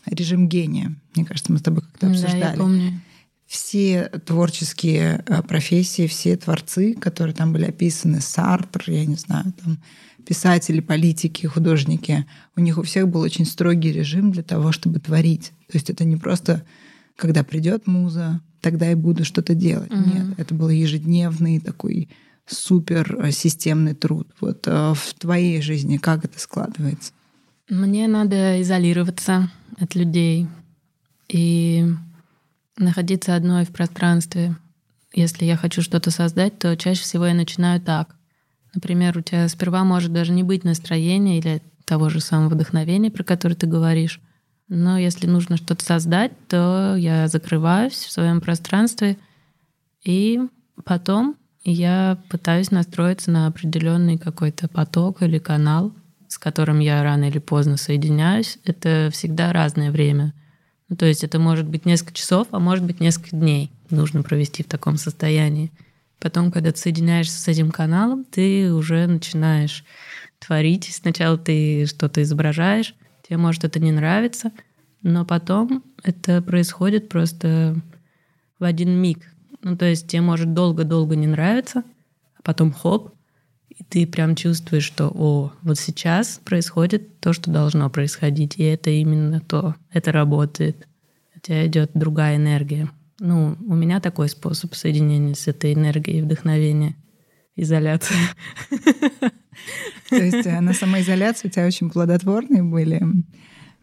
«Режим гения». Мне кажется, мы с тобой как-то обсуждали. Да, я помню. Все творческие э, профессии, все творцы, которые там были описаны, Сартр, я не знаю, там писатели, политики, художники, у них у всех был очень строгий режим для того, чтобы творить. То есть это не просто, когда придет муза, тогда и буду что-то делать. Mm-hmm. Нет, это был ежедневный такой супер э, системный труд. Вот э, в твоей жизни как это складывается? Мне надо изолироваться от людей и находиться одной в пространстве. Если я хочу что-то создать, то чаще всего я начинаю так. Например, у тебя сперва может даже не быть настроения или того же самого вдохновения, про которое ты говоришь. Но если нужно что-то создать, то я закрываюсь в своем пространстве, и потом я пытаюсь настроиться на определенный какой-то поток или канал, с которым я рано или поздно соединяюсь. Это всегда разное время. Ну, то есть это может быть несколько часов, а может быть несколько дней нужно провести в таком состоянии. Потом, когда ты соединяешься с этим каналом, ты уже начинаешь творить. Сначала ты что-то изображаешь, тебе может это не нравиться, но потом это происходит просто в один миг. Ну, то есть тебе может долго-долго не нравиться, а потом хоп, и ты прям чувствуешь, что, о, вот сейчас происходит то, что должно происходить, и это именно то, это работает. У тебя идет другая энергия. Ну, у меня такой способ соединения с этой энергией вдохновения. Изоляция. То есть э, на самоизоляции у тебя очень плодотворные были,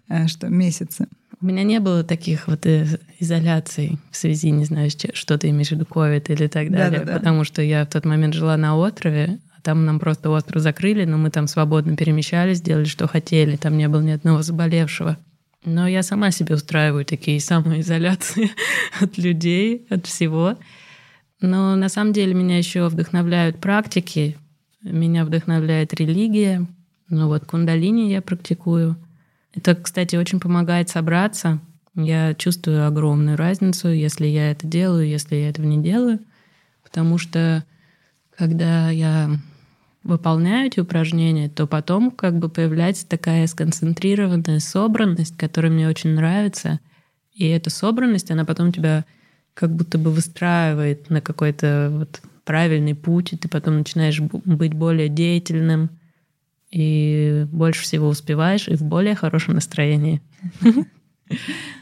э, что месяцы? У меня не было таких вот э, изоляций в связи, не знаю, что ты имеешь в виду, ковид или так далее, Да-да-да. потому что я в тот момент жила на острове, а там нам просто остров закрыли, но мы там свободно перемещались, делали, что хотели, там не было ни одного заболевшего. Но я сама себе устраиваю такие самоизоляции от людей, от всего. Но на самом деле меня еще вдохновляют практики, меня вдохновляет религия. Ну вот кундалини я практикую. Это, кстати, очень помогает собраться. Я чувствую огромную разницу, если я это делаю, если я этого не делаю. Потому что когда я выполняю эти упражнения, то потом как бы появляется такая сконцентрированная собранность, которая мне очень нравится. И эта собранность, она потом тебя как будто бы выстраивает на какой-то вот правильный путь, и ты потом начинаешь быть более деятельным и больше всего успеваешь и в более хорошем настроении.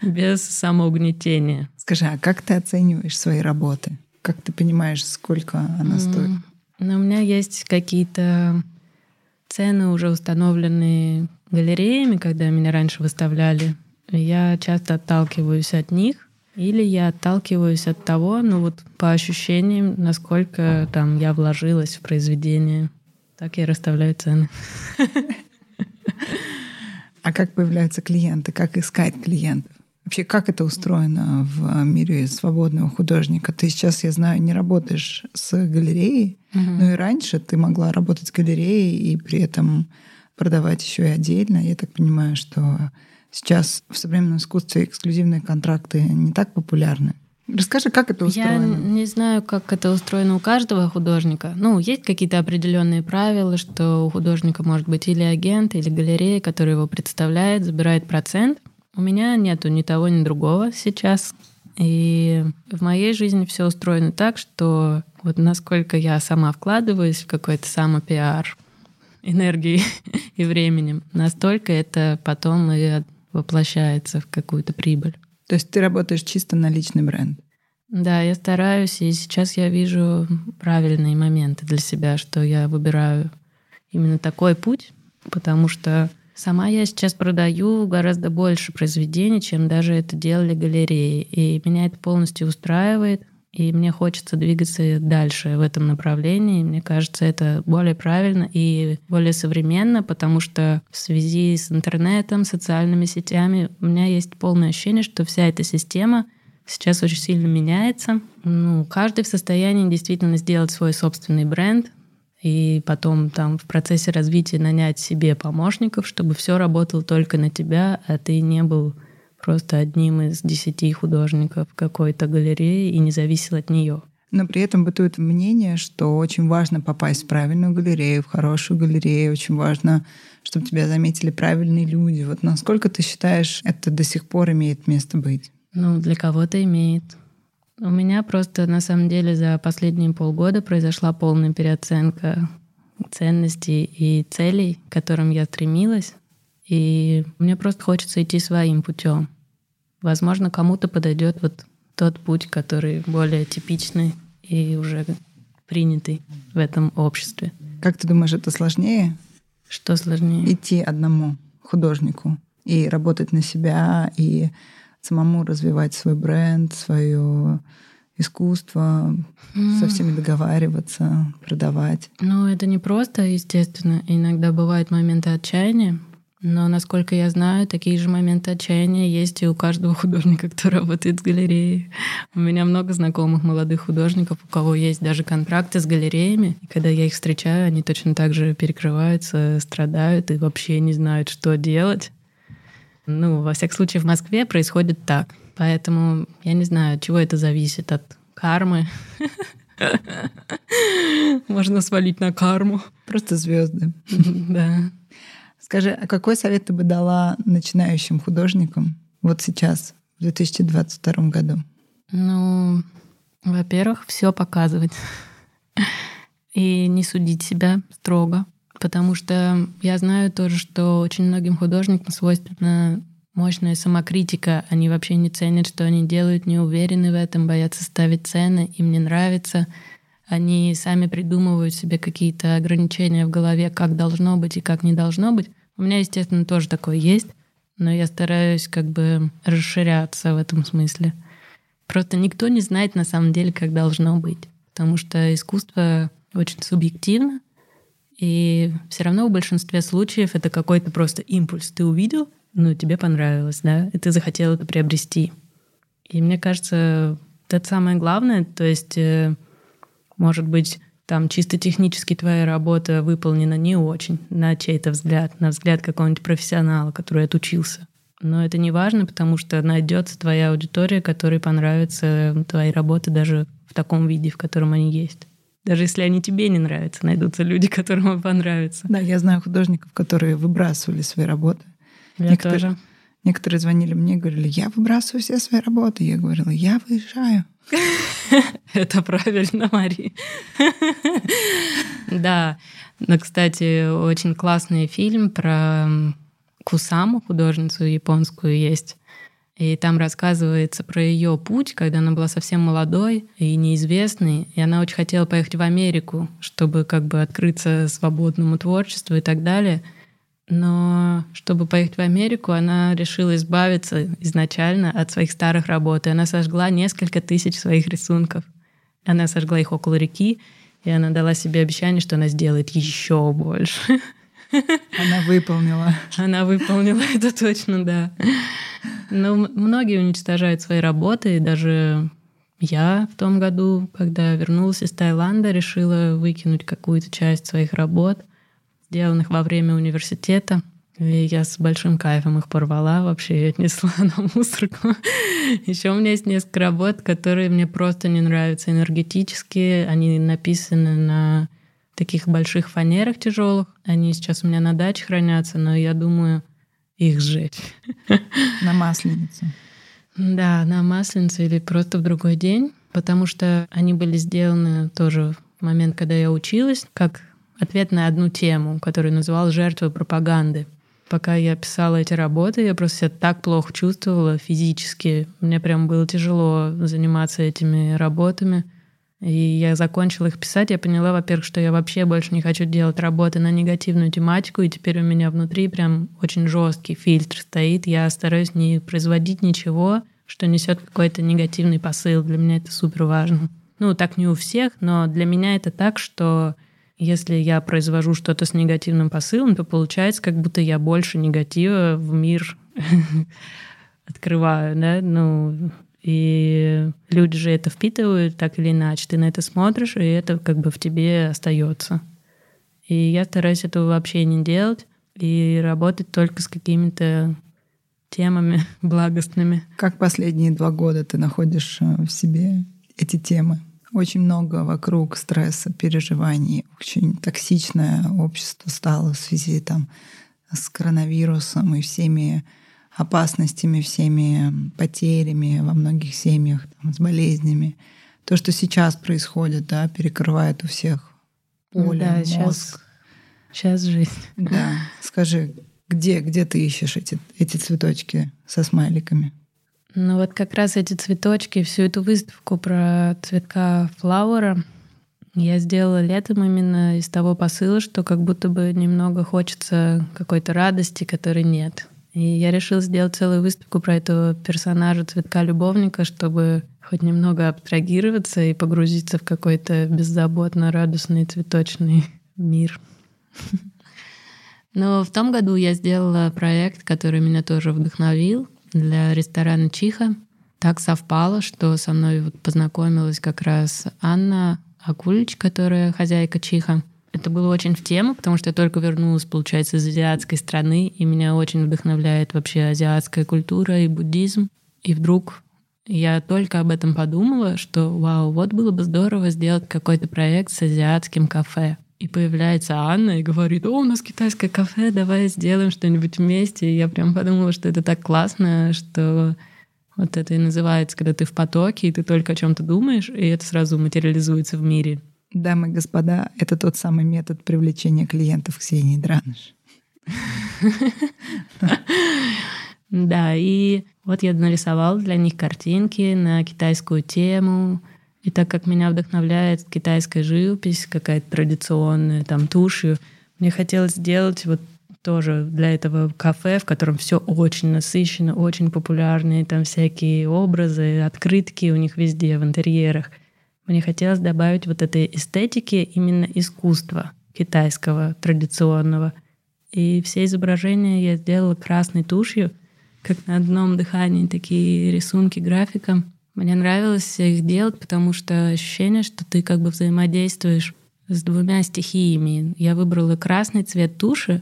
Без самоугнетения. Скажи, а как ты оцениваешь свои работы? Как ты понимаешь, сколько она стоит? Ну, у меня есть какие-то цены уже установленные галереями, когда меня раньше выставляли. Я часто отталкиваюсь от них, или я отталкиваюсь от того, ну вот по ощущениям, насколько там я вложилась в произведение. Так я расставляю цены. А как появляются клиенты? Как искать клиентов? Вообще, как это устроено в мире свободного художника? Ты сейчас, я знаю, не работаешь с галереей, угу. но и раньше ты могла работать с галереей и при этом продавать еще и отдельно. Я так понимаю, что сейчас в современном искусстве эксклюзивные контракты не так популярны. Расскажи, как это устроено? Я не знаю, как это устроено у каждого художника. Ну, есть какие-то определенные правила, что у художника может быть или агент, или галерея, который его представляет, забирает процент. У меня нету ни того, ни другого сейчас. И в моей жизни все устроено так, что вот насколько я сама вкладываюсь в какой-то самопиар энергией и временем, настолько это потом и воплощается в какую-то прибыль. То есть ты работаешь чисто на личный бренд? Да, я стараюсь, и сейчас я вижу правильные моменты для себя, что я выбираю именно такой путь, потому что Сама я сейчас продаю гораздо больше произведений, чем даже это делали галереи. И меня это полностью устраивает. И мне хочется двигаться дальше в этом направлении. Мне кажется, это более правильно и более современно, потому что в связи с интернетом, социальными сетями у меня есть полное ощущение, что вся эта система сейчас очень сильно меняется. Ну, каждый в состоянии действительно сделать свой собственный бренд, и потом там в процессе развития нанять себе помощников, чтобы все работало только на тебя, а ты не был просто одним из десяти художников какой-то галереи и не зависел от нее. Но при этом бытует мнение, что очень важно попасть в правильную галерею, в хорошую галерею, очень важно, чтобы тебя заметили правильные люди. Вот насколько ты считаешь, это до сих пор имеет место быть? Ну, для кого-то имеет. У меня просто на самом деле за последние полгода произошла полная переоценка ценностей и целей, к которым я стремилась. И мне просто хочется идти своим путем. Возможно, кому-то подойдет вот тот путь, который более типичный и уже принятый в этом обществе. Как ты думаешь, это сложнее? Что сложнее? Идти одному художнику и работать на себя, и самому развивать свой бренд, свое искусство, mm. со всеми договариваться, продавать. Ну, это не просто, естественно. Иногда бывают моменты отчаяния, но, насколько я знаю, такие же моменты отчаяния есть и у каждого художника, кто работает с галереей. У меня много знакомых молодых художников, у кого есть даже контракты с галереями. И когда я их встречаю, они точно так же перекрываются, страдают и вообще не знают, что делать. Ну, во всяком случае, в Москве происходит так. Поэтому я не знаю, от чего это зависит. От кармы. Можно свалить на карму. Просто звезды. Да. Скажи, а какой совет ты бы дала начинающим художникам вот сейчас, в 2022 году? Ну, во-первых, все показывать. И не судить себя строго. Потому что я знаю тоже, что очень многим художникам свойственна мощная самокритика. Они вообще не ценят, что они делают, не уверены в этом, боятся ставить цены, им не нравится. Они сами придумывают себе какие-то ограничения в голове, как должно быть и как не должно быть. У меня, естественно, тоже такое есть, но я стараюсь как бы расширяться в этом смысле. Просто никто не знает на самом деле, как должно быть, потому что искусство очень субъективно, и все равно в большинстве случаев это какой-то просто импульс. Ты увидел, ну, тебе понравилось, да, и ты захотел это приобрести. И мне кажется, это самое главное. То есть э, Может быть, там чисто технически твоя работа выполнена не очень, на чей-то взгляд, на взгляд какого-нибудь профессионала, который отучился. Но это не важно, потому что найдется твоя аудитория, которой понравятся твои работы даже в таком виде, в котором они есть. Даже если они тебе не нравятся, найдутся люди, которым понравятся. Да, я знаю художников, которые выбрасывали свои работы. Я некоторые, тоже. Некоторые звонили мне и говорили, я выбрасываю все свои работы. Я говорила, я выезжаю. Это правильно, Мари. Да. Но, кстати, очень классный фильм про Кусаму, художницу японскую, есть. И там рассказывается про ее путь, когда она была совсем молодой и неизвестной, и она очень хотела поехать в Америку, чтобы как бы открыться свободному творчеству и так далее. Но чтобы поехать в Америку, она решила избавиться изначально от своих старых работ, и она сожгла несколько тысяч своих рисунков. Она сожгла их около реки, и она дала себе обещание, что она сделает еще больше. Она выполнила. Она выполнила это точно, да. Но многие уничтожают свои работы, и даже я в том году, когда вернулась из Таиланда, решила выкинуть какую-то часть своих работ, сделанных во время университета. И я с большим кайфом их порвала вообще отнесла на мусорку. Еще у меня есть несколько работ, которые мне просто не нравятся энергетически. Они написаны на таких больших фанерах тяжелых. Они сейчас у меня на даче хранятся, но я думаю их сжечь. На масленицу. Да, на масленицу или просто в другой день, потому что они были сделаны тоже в момент, когда я училась, как ответ на одну тему, которую называл «Жертвы пропаганды». Пока я писала эти работы, я просто себя так плохо чувствовала физически. Мне прям было тяжело заниматься этими работами. И я закончила их писать, я поняла, во-первых, что я вообще больше не хочу делать работы на негативную тематику, и теперь у меня внутри прям очень жесткий фильтр стоит. Я стараюсь не производить ничего, что несет какой-то негативный посыл. Для меня это супер важно. Ну, так не у всех, но для меня это так, что если я произвожу что-то с негативным посылом, то получается, как будто я больше негатива в мир открываю, да, ну, и люди же это впитывают так или иначе. Ты на это смотришь, и это как бы в тебе остается. И я стараюсь этого вообще не делать и работать только с какими-то темами благостными. Как последние два года ты находишь э, в себе эти темы? Очень много вокруг стресса, переживаний. Очень токсичное общество стало в связи там, с коронавирусом и всеми опасностями, всеми потерями во многих семьях, там, с болезнями. То, что сейчас происходит, да, перекрывает у всех поле, да, мозг. Сейчас, сейчас жизнь. Да. Скажи, где, где ты ищешь эти, эти цветочки со смайликами? Ну вот как раз эти цветочки, всю эту выставку про цветка флауэра я сделала летом именно из того посыла, что как будто бы немного хочется какой-то радости, которой нет. И я решила сделать целую выставку про этого персонажа цветка-любовника, чтобы хоть немного абстрагироваться и погрузиться в какой-то беззаботно радостный цветочный мир. Но в том году я сделала проект, который меня тоже вдохновил для ресторана Чиха. Так совпало, что со мной познакомилась как раз Анна Акулич, которая хозяйка Чиха. Это было очень в тему, потому что я только вернулась, получается, из азиатской страны, и меня очень вдохновляет вообще азиатская культура и буддизм. И вдруг я только об этом подумала, что вау, вот было бы здорово сделать какой-то проект с азиатским кафе. И появляется Анна и говорит, о, у нас китайское кафе, давай сделаем что-нибудь вместе. И я прям подумала, что это так классно, что вот это и называется, когда ты в потоке, и ты только о чем-то думаешь, и это сразу материализуется в мире. Дамы и господа, это тот самый метод привлечения клиентов Ксении Драныш. Да, и вот я нарисовала для них картинки на китайскую тему. И так как меня вдохновляет китайская живопись, какая-то традиционная, там, тушью, мне хотелось сделать вот тоже для этого кафе, в котором все очень насыщенно, очень популярные, там всякие образы, открытки у них везде в интерьерах — мне хотелось добавить вот этой эстетики именно искусства китайского, традиционного. И все изображения я сделала красной тушью, как на одном дыхании такие рисунки графиком. Мне нравилось их делать, потому что ощущение, что ты как бы взаимодействуешь с двумя стихиями. Я выбрала красный цвет туши,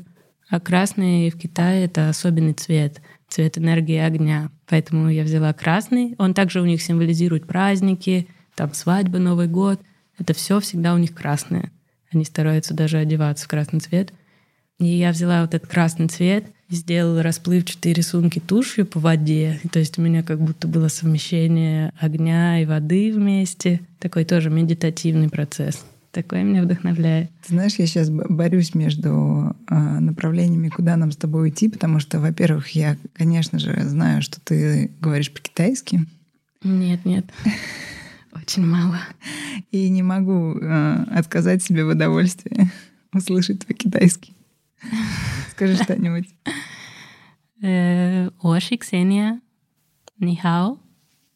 а красный в Китае — это особенный цвет, цвет энергии огня. Поэтому я взяла красный. Он также у них символизирует праздники, там свадьбы, Новый год. Это все всегда у них красное. Они стараются даже одеваться в красный цвет. И я взяла вот этот красный цвет, сделала расплывчатые рисунки тушью по воде. То есть у меня как будто было совмещение огня и воды вместе. Такой тоже медитативный процесс. Такое меня вдохновляет. Ты знаешь, я сейчас борюсь между э, направлениями, куда нам с тобой идти, потому что, во-первых, я, конечно же, знаю, что ты говоришь по-китайски. Нет, нет. Очень мало. И не могу э, отказать себе в удовольствии услышать по-китайски. Скажи что-нибудь. Э, Оши, Ксения. Нихао.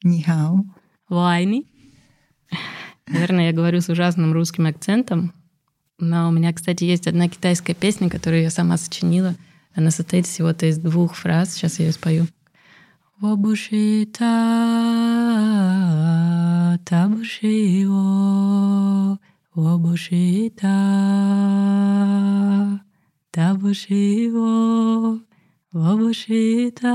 Нихао. Вайни. Наверное, я говорю с ужасным русским акцентом. Но у меня, кстати, есть одна китайская песня, которую я сама сочинила. Она состоит всего-то из двух фраз. Сейчас я ее спою. Вобушита, табушио, вобушита, табушио, вобушита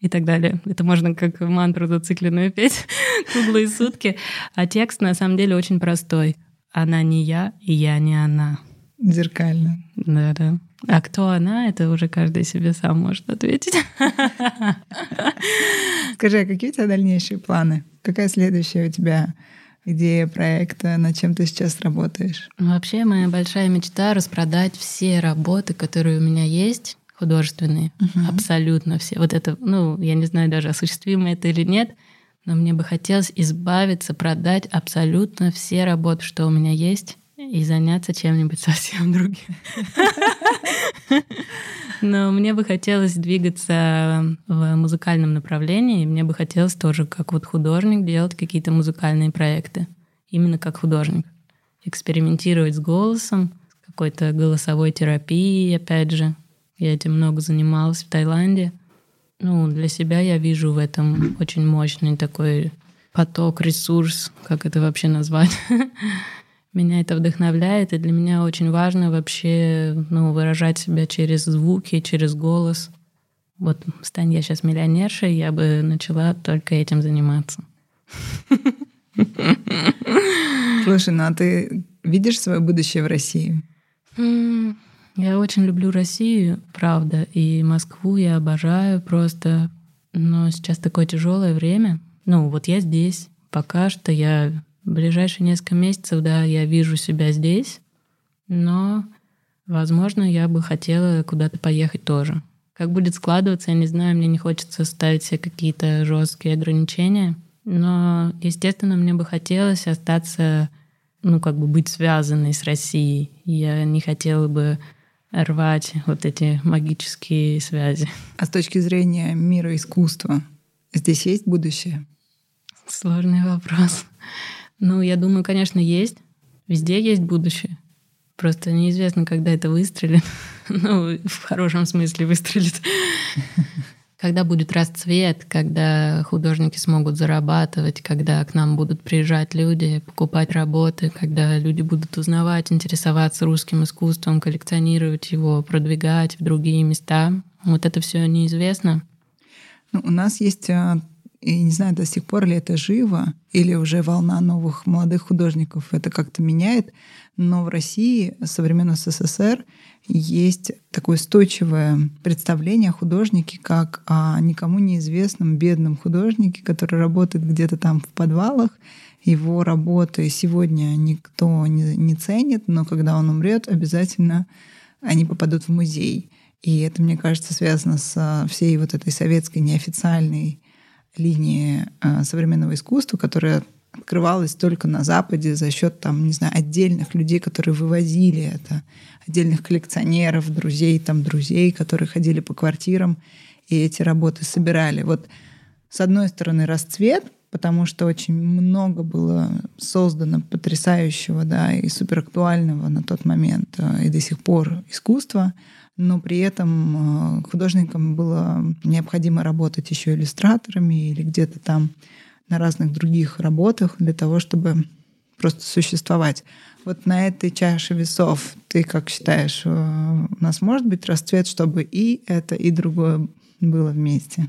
и так далее. Это можно как мантру зацикленную петь круглые сутки. А текст на самом деле очень простой. Она не я, и я не она. Зеркально. Да, да. А кто она, это уже каждый себе сам может ответить. Скажи, а какие у тебя дальнейшие планы? Какая следующая у тебя идея проекта, над чем ты сейчас работаешь? Вообще моя большая мечта — распродать все работы, которые у меня есть, художественные, угу. абсолютно все. Вот это, ну, я не знаю даже, осуществимо это или нет, но мне бы хотелось избавиться, продать абсолютно все работы, что у меня есть, и заняться чем-нибудь совсем другим. Но мне бы хотелось двигаться в музыкальном направлении, и мне бы хотелось тоже, как вот художник, делать какие-то музыкальные проекты. Именно как художник. Экспериментировать с голосом, какой-то голосовой терапией, опять же. Я этим много занималась в Таиланде. Ну, для себя я вижу в этом очень мощный такой поток, ресурс, как это вообще назвать. Меня это вдохновляет, и для меня очень важно вообще ну, выражать себя через звуки, через голос. Вот стань я сейчас миллионершей, я бы начала только этим заниматься. Слушай, ну а ты видишь свое будущее в России? Я очень люблю Россию, правда, и Москву я обожаю просто. Но сейчас такое тяжелое время. Ну, вот я здесь. Пока что я в ближайшие несколько месяцев, да, я вижу себя здесь, но, возможно, я бы хотела куда-то поехать тоже. Как будет складываться, я не знаю, мне не хочется ставить себе какие-то жесткие ограничения, но, естественно, мне бы хотелось остаться, ну, как бы быть связанной с Россией. Я не хотела бы рвать вот эти магические связи. А с точки зрения мира искусства, здесь есть будущее? Сложный вопрос. Ну, я думаю, конечно, есть. Везде есть будущее. Просто неизвестно, когда это выстрелит. ну, в хорошем смысле выстрелит. когда будет расцвет, когда художники смогут зарабатывать, когда к нам будут приезжать люди, покупать работы, когда люди будут узнавать, интересоваться русским искусством, коллекционировать его, продвигать в другие места. Вот это все неизвестно. Ну, у нас есть а, и не знаю, до сих пор ли это живо, или уже волна новых молодых художников это как-то меняет, но в России со времен СССР есть такое устойчивое представление о художнике как о никому неизвестном бедном художнике, который работает где-то там в подвалах. Его работы сегодня никто не, не ценит, но когда он умрет, обязательно они попадут в музей. И это, мне кажется, связано с всей вот этой советской неофициальной линии э, современного искусства, которая открывалась только на Западе за счет там, не знаю, отдельных людей, которые вывозили это, отдельных коллекционеров, друзей, там, друзей, которые ходили по квартирам и эти работы собирали. Вот с одной стороны расцвет, потому что очень много было создано потрясающего, да, и суперактуального на тот момент э, и до сих пор искусства. но при этом э, художникам было необходимо работать еще иллюстраторами или где-то там на разных других работах для того, чтобы просто существовать. Вот на этой чаше весов ты как считаешь, э, у нас может быть расцвет, чтобы и это, и другое было вместе?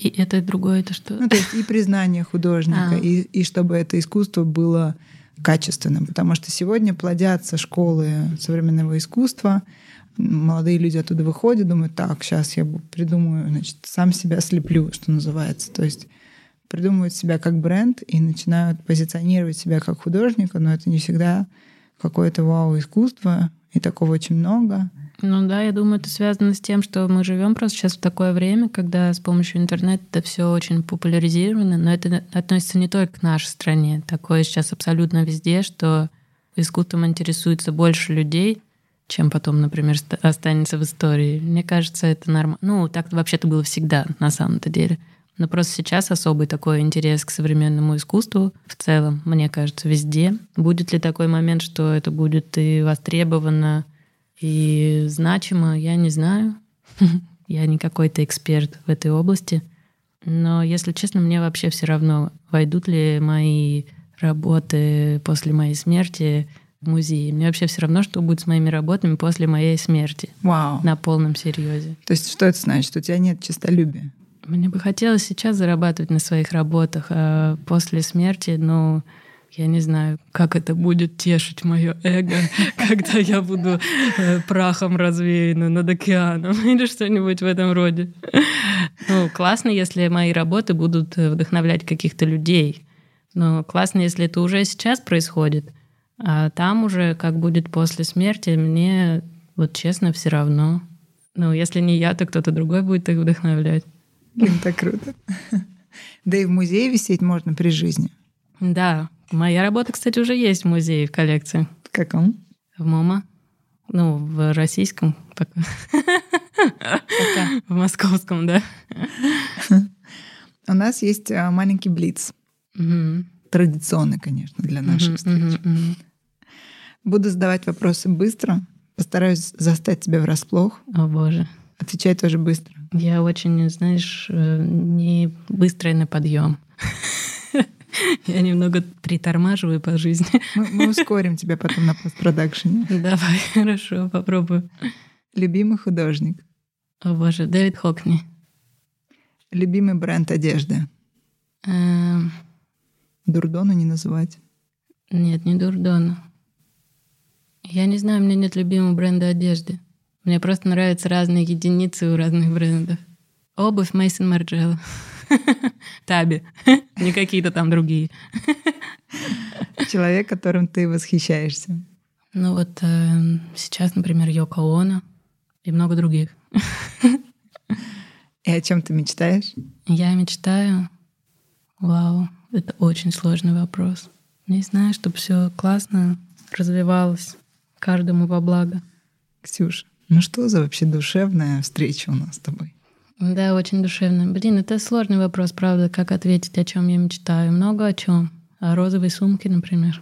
И это, и другое, это что? Ну, то есть и признание художника, а. и, и чтобы это искусство было качественным. Потому что сегодня плодятся школы современного искусства, молодые люди оттуда выходят, думают, так, сейчас я придумаю, значит, сам себя слеплю, что называется. То есть придумывают себя как бренд и начинают позиционировать себя как художника, но это не всегда какое-то вау-искусство, и такого очень много. Ну да, я думаю, это связано с тем, что мы живем просто сейчас в такое время, когда с помощью интернета это все очень популяризировано, но это относится не только к нашей стране. Такое сейчас абсолютно везде, что искусством интересуется больше людей, чем потом, например, останется в истории. Мне кажется, это нормально. Ну, так вообще-то было всегда, на самом-то деле. Но просто сейчас особый такой интерес к современному искусству в целом, мне кажется, везде. Будет ли такой момент, что это будет и востребовано, и значимо, я не знаю. Я не какой-то эксперт в этой области. Но, если честно, мне вообще все равно, войдут ли мои работы после моей смерти в музей. Мне вообще все равно, что будет с моими работами после моей смерти. Вау. На полном серьезе. То есть что это значит? У тебя нет честолюбия? Мне бы хотелось сейчас зарабатывать на своих работах, а после смерти, ну, я не знаю, как это будет тешить мое эго, когда я буду э, прахом развеяна над океаном или что-нибудь в этом роде. Ну, классно, если мои работы будут вдохновлять каких-то людей. Но классно, если это уже сейчас происходит. А там уже, как будет после смерти, мне вот честно все равно. Ну, если не я, то кто-то другой будет их вдохновлять. Это круто. Да и в музее висеть можно при жизни. Да. Моя работа, кстати, уже есть в музее в коллекции. В каком? В МОМА. Ну, в российском. В московском, да. У нас есть а, маленький блиц. Традиционный, конечно, для наших встреч. Буду задавать вопросы быстро. Постараюсь застать тебя врасплох. О, боже. Отвечай тоже быстро. Я очень, знаешь, э, не быстрая на подъем. Я немного притормаживаю по жизни. Мы, мы ускорим тебя потом на постпродакшене. Давай, хорошо, попробую. Любимый художник. О боже, Дэвид Хокни. Любимый бренд одежды. Эм... Дурдону не называть. Нет, не Дурдону. Я не знаю, у меня нет любимого бренда одежды. Мне просто нравятся разные единицы у разных брендов. Обувь Мейсон Марджелло. Таби. Не какие-то там другие. Человек, которым ты восхищаешься. Ну вот э, сейчас, например, Йоко Оно и много других. И о чем ты мечтаешь? Я мечтаю. Вау, это очень сложный вопрос. Не знаю, чтобы все классно развивалось каждому во благо. Ксюша, ну что за вообще душевная встреча у нас с тобой? Да, очень душевная. Блин, это сложный вопрос, правда, как ответить, о чем я мечтаю. Много о чем. О розовой сумке, например.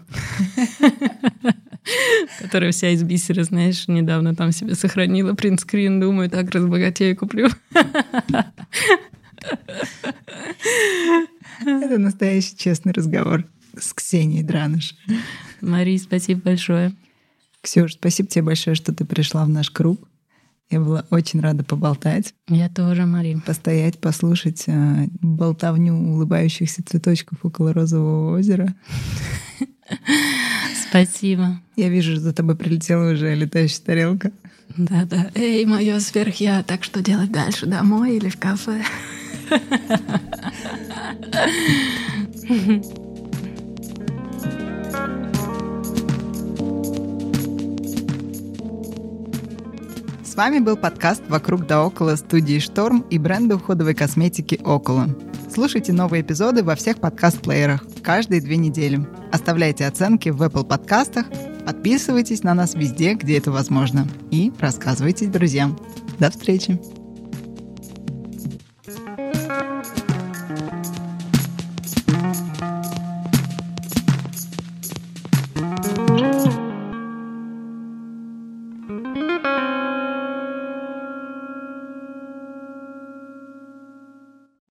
Которая вся из бисера, знаешь, недавно там себе сохранила принтскрин, думаю, так разбогатею куплю. Это настоящий честный разговор с Ксенией Драныш. Мария, спасибо большое. Ксюш, спасибо тебе большое, что ты пришла в наш круг. Я была очень рада поболтать. Я тоже, Мария. Постоять, послушать э, болтовню улыбающихся цветочков около розового озера. Спасибо. Я вижу, за тобой прилетела уже летающая тарелка. Да-да. Эй, мое сверхя, так что делать дальше? Домой или в кафе? вами был подкаст «Вокруг да около» студии «Шторм» и бренда уходовой косметики «Около». Слушайте новые эпизоды во всех подкаст-плеерах каждые две недели. Оставляйте оценки в Apple подкастах, подписывайтесь на нас везде, где это возможно. И рассказывайте друзьям. До встречи!